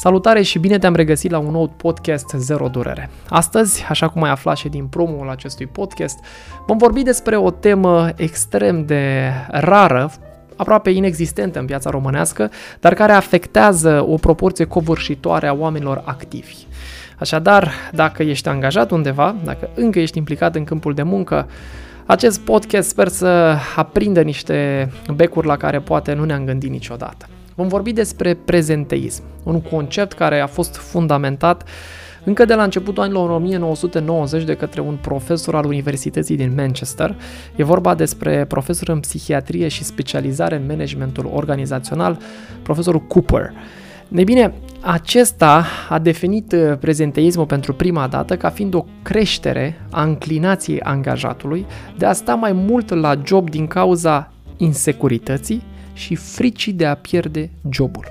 Salutare și bine te-am regăsit la un nou podcast Zero Durere. Astăzi, așa cum ai aflat și din promul acestui podcast, vom vorbi despre o temă extrem de rară, aproape inexistentă în piața românească, dar care afectează o proporție covârșitoare a oamenilor activi. Așadar, dacă ești angajat undeva, dacă încă ești implicat în câmpul de muncă, acest podcast sper să aprindă niște becuri la care poate nu ne-am gândit niciodată. Vom vorbi despre prezenteism, un concept care a fost fundamentat încă de la începutul anilor 1990 de către un profesor al Universității din Manchester. E vorba despre profesor în psihiatrie și specializare în managementul organizațional, profesorul Cooper. Ei bine, acesta a definit uh, prezenteismul pentru prima dată ca fiind o creștere a înclinației angajatului de a sta mai mult la job din cauza insecurității și fricii de a pierde jobul.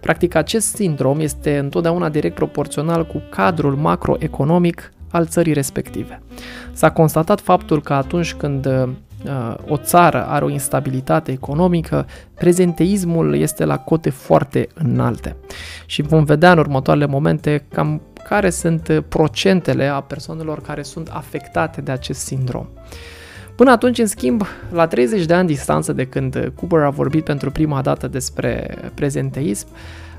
Practic, acest sindrom este întotdeauna direct proporțional cu cadrul macroeconomic al țării respective. S-a constatat faptul că atunci când uh, o țară are o instabilitate economică, prezenteismul este la cote foarte înalte. Și vom vedea în următoarele momente cam care sunt procentele a persoanelor care sunt afectate de acest sindrom. Până atunci, în schimb, la 30 de ani distanță de când Cooper a vorbit pentru prima dată despre prezenteism,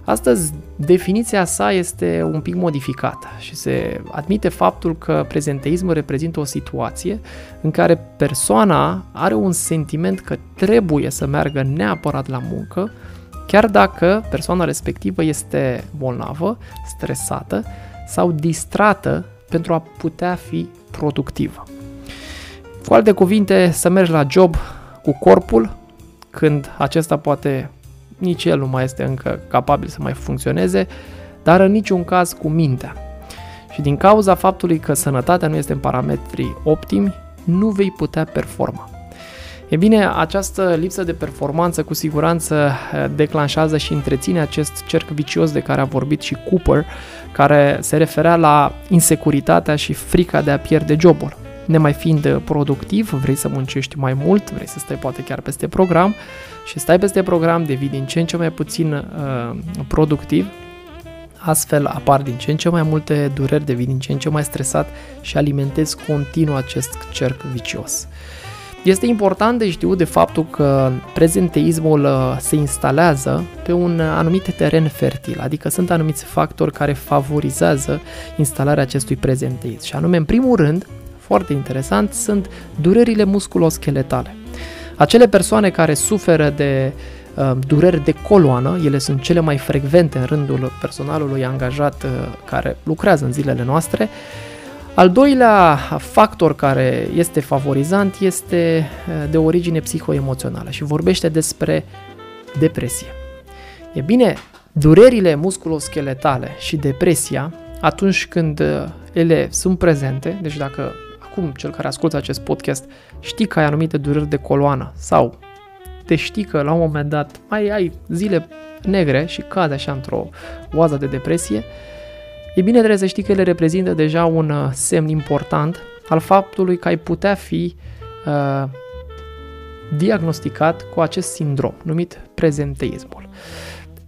Astăzi, definiția sa este un pic modificată și se admite faptul că prezenteismul reprezintă o situație în care persoana are un sentiment că trebuie să meargă neapărat la muncă, chiar dacă persoana respectivă este bolnavă, stresată sau distrată pentru a putea fi productivă. Cu alte cuvinte, să mergi la job cu corpul când acesta poate nici el nu mai este încă capabil să mai funcționeze, dar în niciun caz cu mintea. Și din cauza faptului că sănătatea nu este în parametrii optimi, nu vei putea performa. E bine, această lipsă de performanță cu siguranță eh, declanșează și întreține acest cerc vicios de care a vorbit și Cooper, care se referea la insecuritatea și frica de a pierde jobul. Nemai fiind productiv, vrei să muncești mai mult, vrei să stai poate chiar peste program și stai peste program, devii din ce în ce mai puțin uh, productiv, astfel apar din ce în ce mai multe dureri, devii din ce în ce mai stresat și alimentezi continuu acest cerc vicios. Este important de știut de faptul că prezenteismul uh, se instalează pe un anumit teren fertil, adică sunt anumiți factori care favorizează instalarea acestui prezenteism. Și anume, în primul rând, foarte interesant, sunt durerile musculoscheletale. Acele persoane care suferă de uh, dureri de coloană, ele sunt cele mai frecvente în rândul personalului angajat uh, care lucrează în zilele noastre. Al doilea factor care este favorizant este uh, de origine psihoemoțională și vorbește despre depresie. E bine, durerile musculoscheletale și depresia, atunci când uh, ele sunt prezente, deci dacă acum cel care ascultă acest podcast știi că ai anumite dureri de coloană sau te știi că la un moment dat mai ai zile negre și cazi așa într-o oază de depresie, e bine trebuie să știi că ele reprezintă deja un uh, semn important al faptului că ai putea fi uh, diagnosticat cu acest sindrom numit prezenteismul.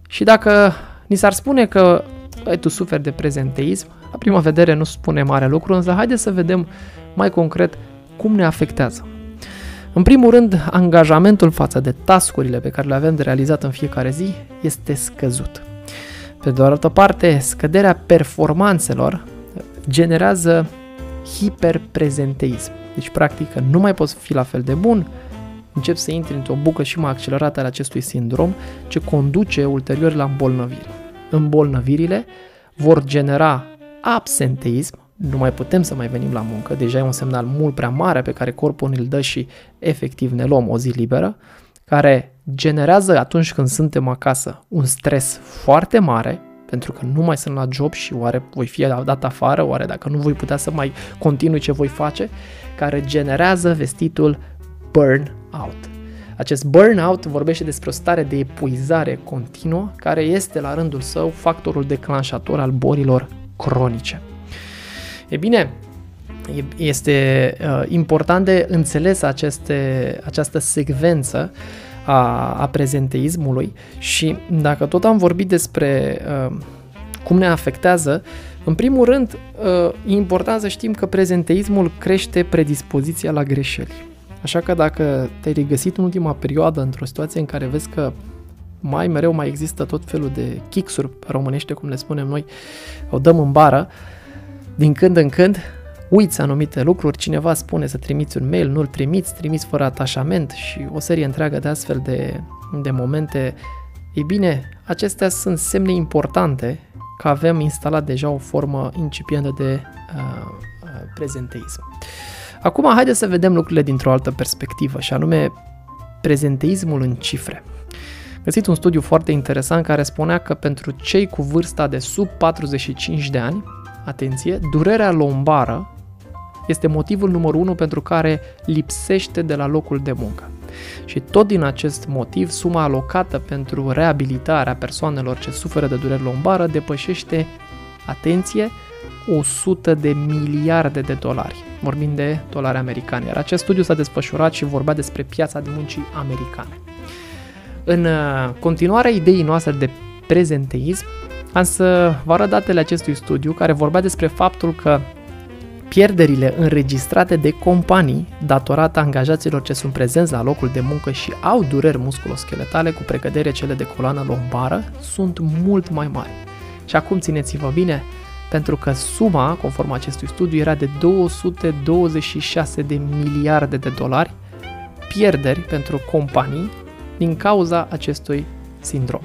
Și dacă ni s-ar spune că băi, tu suferi de prezenteism, la prima vedere nu spune mare lucru, însă haideți să vedem mai concret cum ne afectează. În primul rând, angajamentul față de tascurile pe care le avem de realizat în fiecare zi este scăzut. Pe de altă parte, scăderea performanțelor generează hiperprezenteism. Deci, practic, nu mai poți fi la fel de bun, începi să intri într-o bucă și mai accelerată al acestui sindrom, ce conduce ulterior la îmbolnăviri. Îmbolnăvirile vor genera absenteism, nu mai putem să mai venim la muncă, deja e un semnal mult prea mare pe care corpul îl dă și efectiv ne luăm o zi liberă, care generează atunci când suntem acasă un stres foarte mare, pentru că nu mai sunt la job și oare voi fi dat afară, oare dacă nu voi putea să mai continui ce voi face, care generează vestitul burn-out. Acest burnout vorbește despre o stare de epuizare continuă, care este la rândul său factorul declanșator al bolilor cronice. E bine, este uh, important de înțeles aceste, această secvență a, a prezenteismului și dacă tot am vorbit despre uh, Cum ne afectează? În primul rând, e important să știm că prezenteismul crește predispoziția la greșeli. Așa că dacă te-ai regăsit în ultima perioadă într-o situație în care vezi că mai mereu mai există tot felul de kicksuri românește, cum le spunem noi, o dăm în bară, din când în când, uiți anumite lucruri, cineva spune să trimiți un mail, nu-l trimiți, trimiți fără atașament și o serie întreagă de astfel de, de momente. Ei bine, acestea sunt semne importante că avem instalat deja o formă incipientă de uh, uh, prezenteism. Acum, haideți să vedem lucrurile dintr-o altă perspectivă, și anume prezenteismul în cifre. Găsit un studiu foarte interesant care spunea că pentru cei cu vârsta de sub 45 de ani, atenție, durerea lombară este motivul numărul unu pentru care lipsește de la locul de muncă. Și tot din acest motiv, suma alocată pentru reabilitarea persoanelor ce suferă de dureri lombară depășește, atenție, 100 de miliarde de dolari. Vorbim de dolari americani. Iar acest studiu s-a desfășurat și vorbea despre piața de muncii americane. În uh, continuarea ideii noastre de prezenteism, am să vă arăt datele acestui studiu care vorbea despre faptul că pierderile înregistrate de companii datorate angajaților ce sunt prezenți la locul de muncă și au dureri musculoscheletale cu precădere cele de coloană lombară sunt mult mai mari. Și acum țineți-vă bine, pentru că suma, conform acestui studiu, era de 226 de miliarde de dolari pierderi pentru companii din cauza acestui sindrom.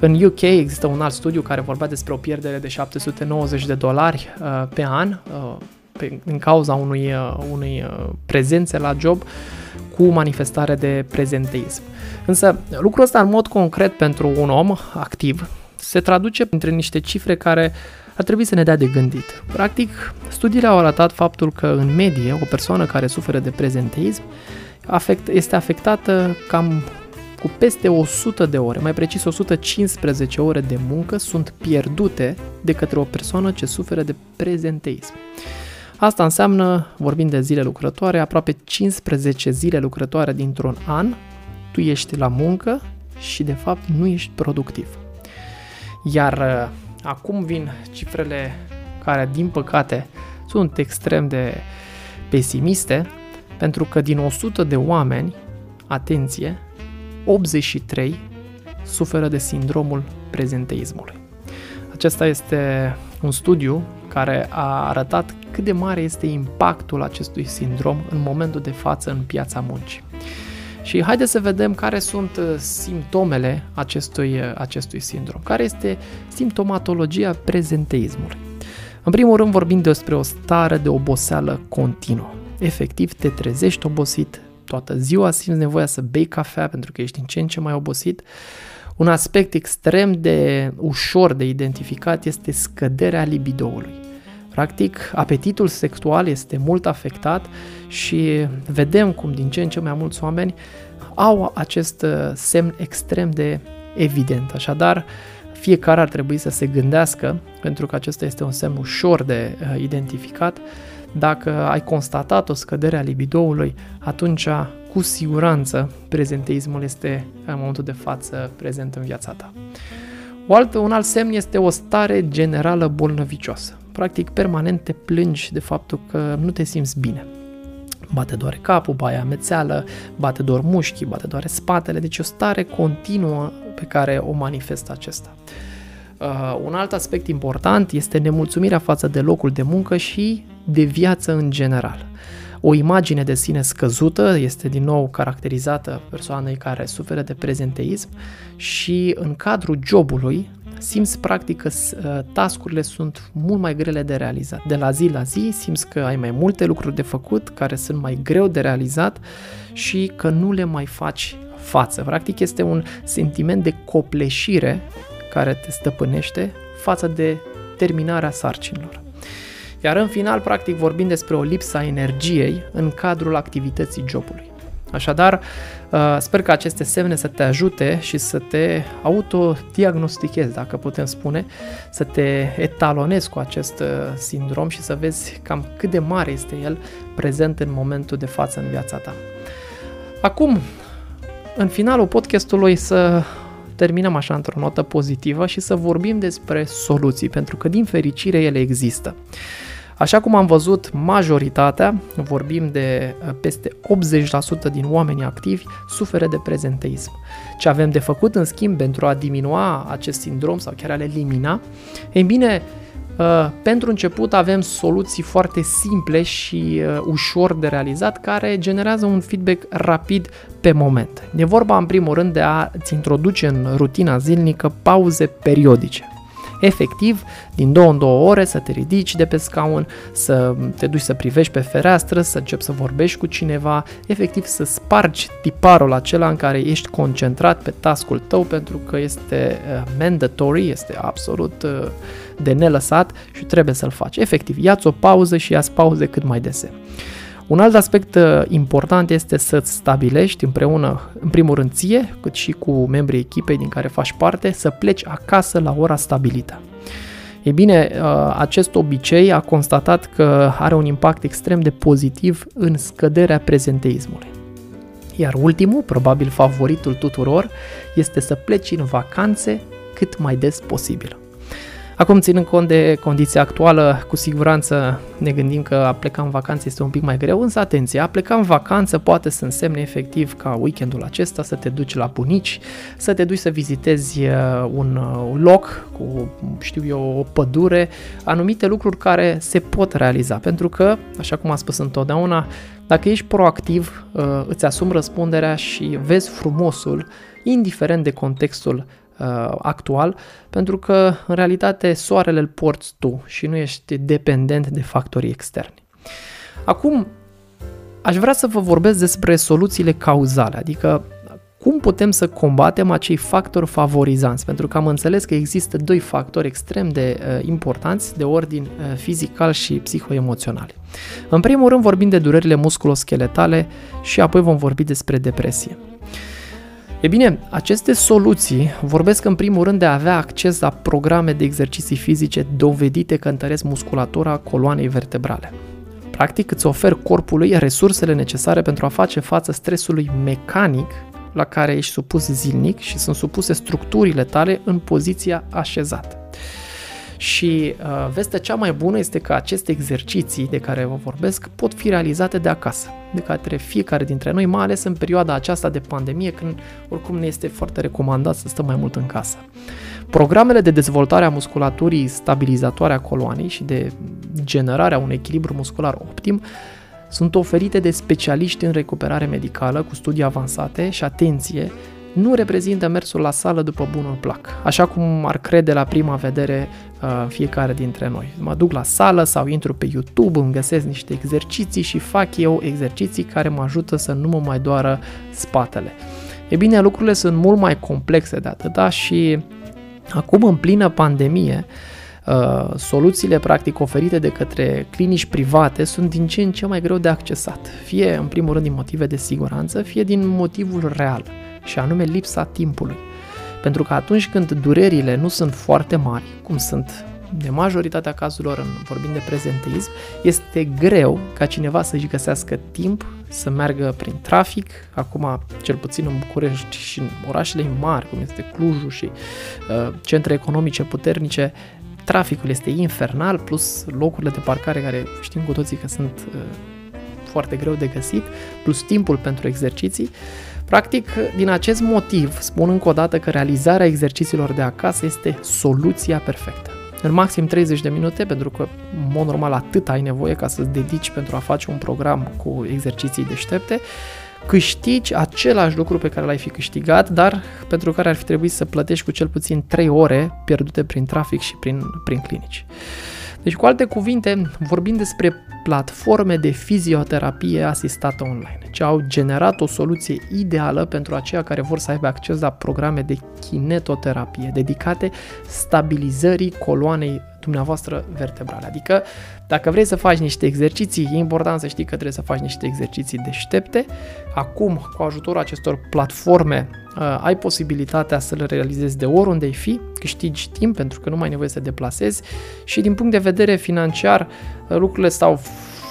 În UK există un alt studiu care vorbea despre o pierdere de 790 de dolari uh, pe an uh, pe, din cauza unui, uh, unui uh, prezențe la job cu manifestare de prezenteism. Însă lucrul ăsta în mod concret pentru un om activ se traduce între niște cifre care ar trebui să ne dea de gândit. Practic, studiile au arătat faptul că în medie o persoană care suferă de prezenteism afect, este afectată cam cu peste 100 de ore, mai precis 115 ore de muncă sunt pierdute de către o persoană ce suferă de prezenteism. Asta înseamnă, vorbind de zile lucrătoare, aproape 15 zile lucrătoare dintr-un an, tu ești la muncă și de fapt nu ești productiv. Iar uh, acum vin cifrele care, din păcate, sunt extrem de pesimiste, pentru că din 100 de oameni, atenție, 83 suferă de sindromul prezenteismului. Acesta este un studiu care a arătat cât de mare este impactul acestui sindrom în momentul de față în piața muncii. Și haideți să vedem care sunt uh, simptomele acestui, uh, acestui sindrom. Care este simptomatologia prezenteismului. În primul rând vorbim despre o stare de oboseală continuă. Efectiv, te trezești obosit, toată ziua simți nevoia să bei cafea pentru că ești din ce în ce mai obosit. Un aspect extrem de ușor de identificat este scăderea libidoului. Practic, apetitul sexual este mult afectat și vedem cum din ce în ce mai mulți oameni au acest uh, semn extrem de evident. Așadar, fiecare ar trebui să se gândească, pentru că acesta este un semn ușor de uh, identificat, dacă ai constatat o scădere a libidoului, atunci cu siguranță prezenteismul este în momentul de față prezent în viața ta. O altă, un alt semn este o stare generală bolnăvicioasă. Practic, permanent te plângi de faptul că nu te simți bine. Bate doare capul, baia amețeală, bate doar mușchii, bate doare spatele, deci o stare continuă pe care o manifestă acesta. Uh, un alt aspect important este nemulțumirea față de locul de muncă și de viață în general. O imagine de sine scăzută este din nou caracterizată persoanei care suferă de prezenteism și în cadrul jobului simți practic că uh, tascurile sunt mult mai grele de realizat. De la zi la zi simți că ai mai multe lucruri de făcut care sunt mai greu de realizat și că nu le mai faci față. Practic este un sentiment de copleșire care te stăpânește față de terminarea sarcinilor. Iar în final, practic, vorbim despre o lipsă a energiei în cadrul activității jobului. Așadar, uh, sper că aceste semne să te ajute și să te autodiagnostichezi, dacă putem spune, să te etalonezi cu acest uh, sindrom și să vezi cam cât de mare este el prezent în momentul de față în viața ta. Acum, în finalul podcastului, să terminăm așa într-o notă pozitivă și să vorbim despre soluții, pentru că din fericire ele există. Așa cum am văzut, majoritatea, vorbim de uh, peste 80% din oamenii activi, suferă de prezenteism. Ce avem de făcut, în schimb, pentru a diminua acest sindrom sau chiar a-l elimina? Ei bine, Uh, pentru început avem soluții foarte simple și uh, ușor de realizat care generează un feedback rapid pe moment. E vorba în primul rând de a-ți introduce în rutina zilnică pauze periodice. Efectiv, din două în două ore să te ridici de pe scaun, să te duci să privești pe fereastră, să începi să vorbești cu cineva, efectiv să spargi tiparul acela în care ești concentrat pe tascul tău pentru că este uh, mandatory, este absolut uh, de nelăsat și trebuie să-l faci. Efectiv, ia-ți o pauză și ia-ți pauze cât mai dese. Un alt aspect uh, important este să-ți stabilești împreună, în primul rând ție, cât și cu membrii echipei din care faci parte, să pleci acasă la ora stabilită. E bine, uh, acest obicei a constatat că are un impact extrem de pozitiv în scăderea prezenteismului. Iar ultimul, probabil favoritul tuturor, este să pleci în vacanțe cât mai des posibil. Acum, ținând cont de condiția actuală, cu siguranță ne gândim că a pleca în vacanță este un pic mai greu, însă atenție, a pleca în vacanță poate să însemne efectiv ca weekendul acesta să te duci la bunici, să te duci să vizitezi uh, un uh, loc cu, știu eu, o pădure, anumite lucruri care se pot realiza, pentru că, așa cum am spus întotdeauna, dacă ești proactiv, uh, îți asumi răspunderea și vezi frumosul, indiferent de contextul uh, actual, pentru că în realitate soarele îl porți tu și nu ești dependent de factorii externi. Acum, aș vrea să vă vorbesc despre soluțiile cauzale, adică cum putem să combatem acei factori favorizanți, pentru că am înțeles că există doi factori extrem de uh, importanți de ordin uh, fizical și psihoemoțional. În primul rând vorbim de durerile musculoscheletale și apoi vom vorbi despre depresie. E bine, aceste soluții vorbesc în primul rând de a avea acces la programe de exerciții fizice dovedite că întăresc musculatura coloanei vertebrale. Practic îți ofer corpului resursele necesare pentru a face față stresului mecanic la care ești supus zilnic și sunt supuse structurile tale în poziția așezată. Și uh, vestea cea mai bună este că aceste exerciții de care vă vorbesc pot fi realizate de acasă, de către fiecare dintre noi, mai ales în perioada aceasta de pandemie, când oricum ne este foarte recomandat să stăm mai mult în casă. Programele de dezvoltare a musculaturii stabilizatoare a coloanei și de generarea unui echilibru muscular optim sunt oferite de specialiști în recuperare medicală cu studii avansate și atenție, nu reprezintă mersul la sală după bunul plac, așa cum ar crede la prima vedere uh, fiecare dintre noi. Mă duc la sală sau intru pe YouTube, îmi găsesc niște exerciții și fac eu exerciții care mă ajută să nu mă mai doară spatele. E bine, lucrurile sunt mult mai complexe de atâta și acum în plină pandemie, Uh, soluțiile practic oferite de către clinici private sunt din ce în ce mai greu de accesat, fie în primul rând din motive de siguranță, fie din motivul real și anume lipsa timpului. Pentru că atunci când durerile nu sunt foarte mari, cum sunt de majoritatea cazurilor în vorbim de prezenteism, este greu ca cineva să-și găsească timp să meargă prin trafic, acum cel puțin în București și în orașele mari, cum este Clujul și uh, centre economice puternice, traficul este infernal, plus locurile de parcare care știm cu toții că sunt uh, foarte greu de găsit, plus timpul pentru exerciții. Practic, din acest motiv, spun încă o dată că realizarea exercițiilor de acasă este soluția perfectă. În maxim 30 de minute, pentru că, în mod normal, atât ai nevoie ca să-ți dedici pentru a face un program cu exerciții deștepte, câștigi același lucru pe care l-ai fi câștigat, dar pentru care ar fi trebuit să plătești cu cel puțin 3 ore pierdute prin trafic și prin, prin clinici. Deci, cu alte cuvinte, vorbim despre platforme de fizioterapie asistată online, ce au generat o soluție ideală pentru aceia care vor să aibă acces la programe de kinetoterapie dedicate stabilizării coloanei dumneavoastră vertebrale. Adică, dacă vrei să faci niște exerciții, e important să știi că trebuie să faci niște exerciții deștepte. Acum, cu ajutorul acestor platforme, uh, ai posibilitatea să le realizezi de oriunde ai fi, câștigi timp pentru că nu mai ai nevoie să deplasezi și din punct de vedere financiar, uh, lucrurile stau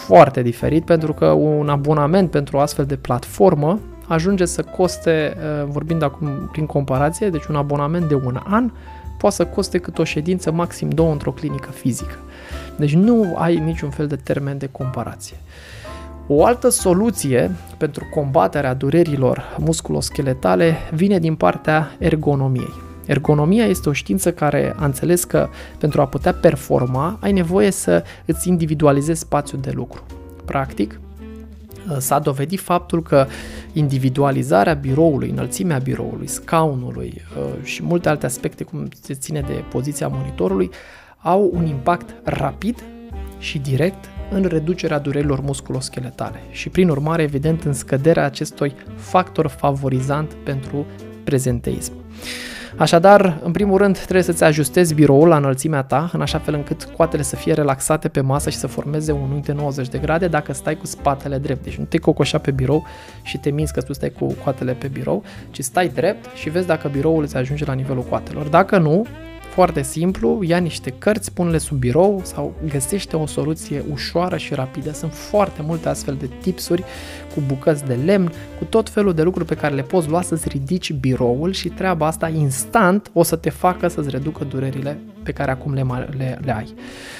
foarte diferit pentru că un abonament pentru o astfel de platformă ajunge să coste, uh, vorbind acum prin comparație, deci un abonament de un an poate să coste cât o ședință, maxim două într-o clinică fizică. Deci nu ai niciun fel de termen de comparație. O altă soluție pentru combaterea durerilor musculoscheletale vine din partea ergonomiei. Ergonomia este o știință care a înțeles că pentru a putea performa ai nevoie să îți individualizezi spațiul de lucru. Practic, s-a dovedit faptul că individualizarea biroului, înălțimea biroului, scaunului uh, și multe alte aspecte cum se ține de poziția monitorului au un impact rapid și direct în reducerea durerilor musculoscheletale și prin urmare evident în scăderea acestui factor favorizant pentru prezenteism. Așadar, în primul rând, trebuie să-ți ajustezi biroul la înălțimea ta, în așa fel încât coatele să fie relaxate pe masă și să formeze un unghi de 90 de grade dacă stai cu spatele drept. Deci nu te cocoșa pe birou și te minți că tu stai cu coatele pe birou, ci stai drept și vezi dacă biroul îți ajunge la nivelul coatelor. Dacă nu, foarte simplu, ia niște cărți, pune-le sub birou sau găsește o soluție ușoară și rapidă. Sunt foarte multe astfel de tipsuri cu bucăți de lemn, cu tot felul de lucruri pe care le poți lua să-ți ridici biroul și treaba asta instant o să te facă să-ți reducă durerile pe care acum le, le, le ai.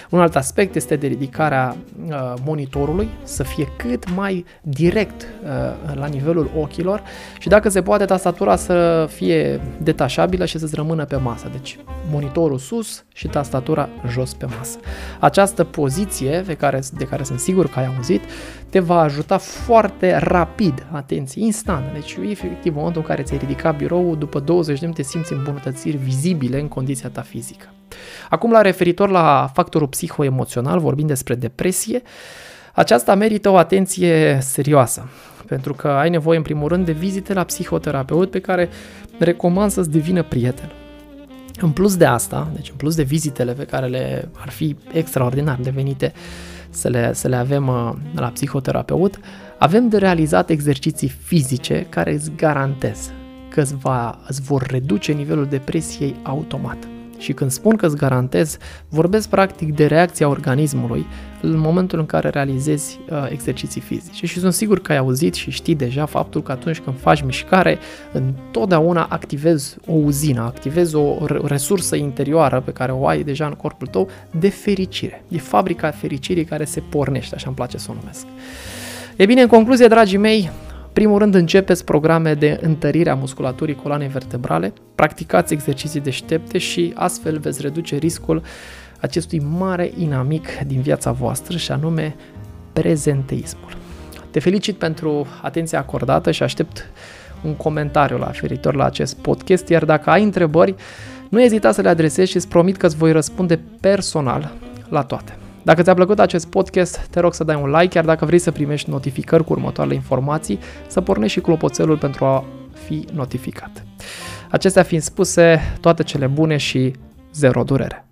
Un alt aspect este de ridicarea uh, monitorului, să fie cât mai direct uh, la nivelul ochilor și dacă se poate tastatura să fie detașabilă și să-ți rămână pe masă. Deci monitorul sus și tastatura jos pe masă. Această poziție pe care, de care sunt sigur că ai auzit te va ajuta foarte rapid, atenție, instant. Deci efectiv în momentul în care ți-ai ridicat biroul, după 20 de minute simți îmbunătățiri vizibile în condiția ta fizică. Acum, la referitor la factorul psihoemoțional, vorbind despre depresie, aceasta merită o atenție serioasă, pentru că ai nevoie, în primul rând, de vizite la psihoterapeut pe care recomand să-ți devină prieten. În plus de asta, deci în plus de vizitele pe care le ar fi extraordinar de venite să le, să le avem uh, la psihoterapeut, avem de realizat exerciții fizice care îți garantez că îți, va, îți vor reduce nivelul depresiei automat. Și când spun că îți garantez, vorbesc practic de reacția organismului în momentul în care realizezi uh, exerciții fizice. Și sunt sigur că ai auzit și știi deja faptul că atunci când faci mișcare, întotdeauna activezi o uzină, activezi o resursă interioară pe care o ai deja în corpul tău de fericire. E fabrica fericirii care se pornește, așa îmi place să o numesc. E bine, în concluzie, dragii mei, primul rând începeți programe de întărire a musculaturii coloanei vertebrale, practicați exerciții deștepte și astfel veți reduce riscul acestui mare inamic din viața voastră și anume prezenteismul. Te felicit pentru atenția acordată și aștept un comentariu la feritor la acest podcast, iar dacă ai întrebări, nu ezita să le adresezi și îți promit că îți voi răspunde personal la toate. Dacă ți-a plăcut acest podcast, te rog să dai un like, iar dacă vrei să primești notificări cu următoarele informații, să pornești și clopoțelul pentru a fi notificat. Acestea fiind spuse, toate cele bune și zero durere.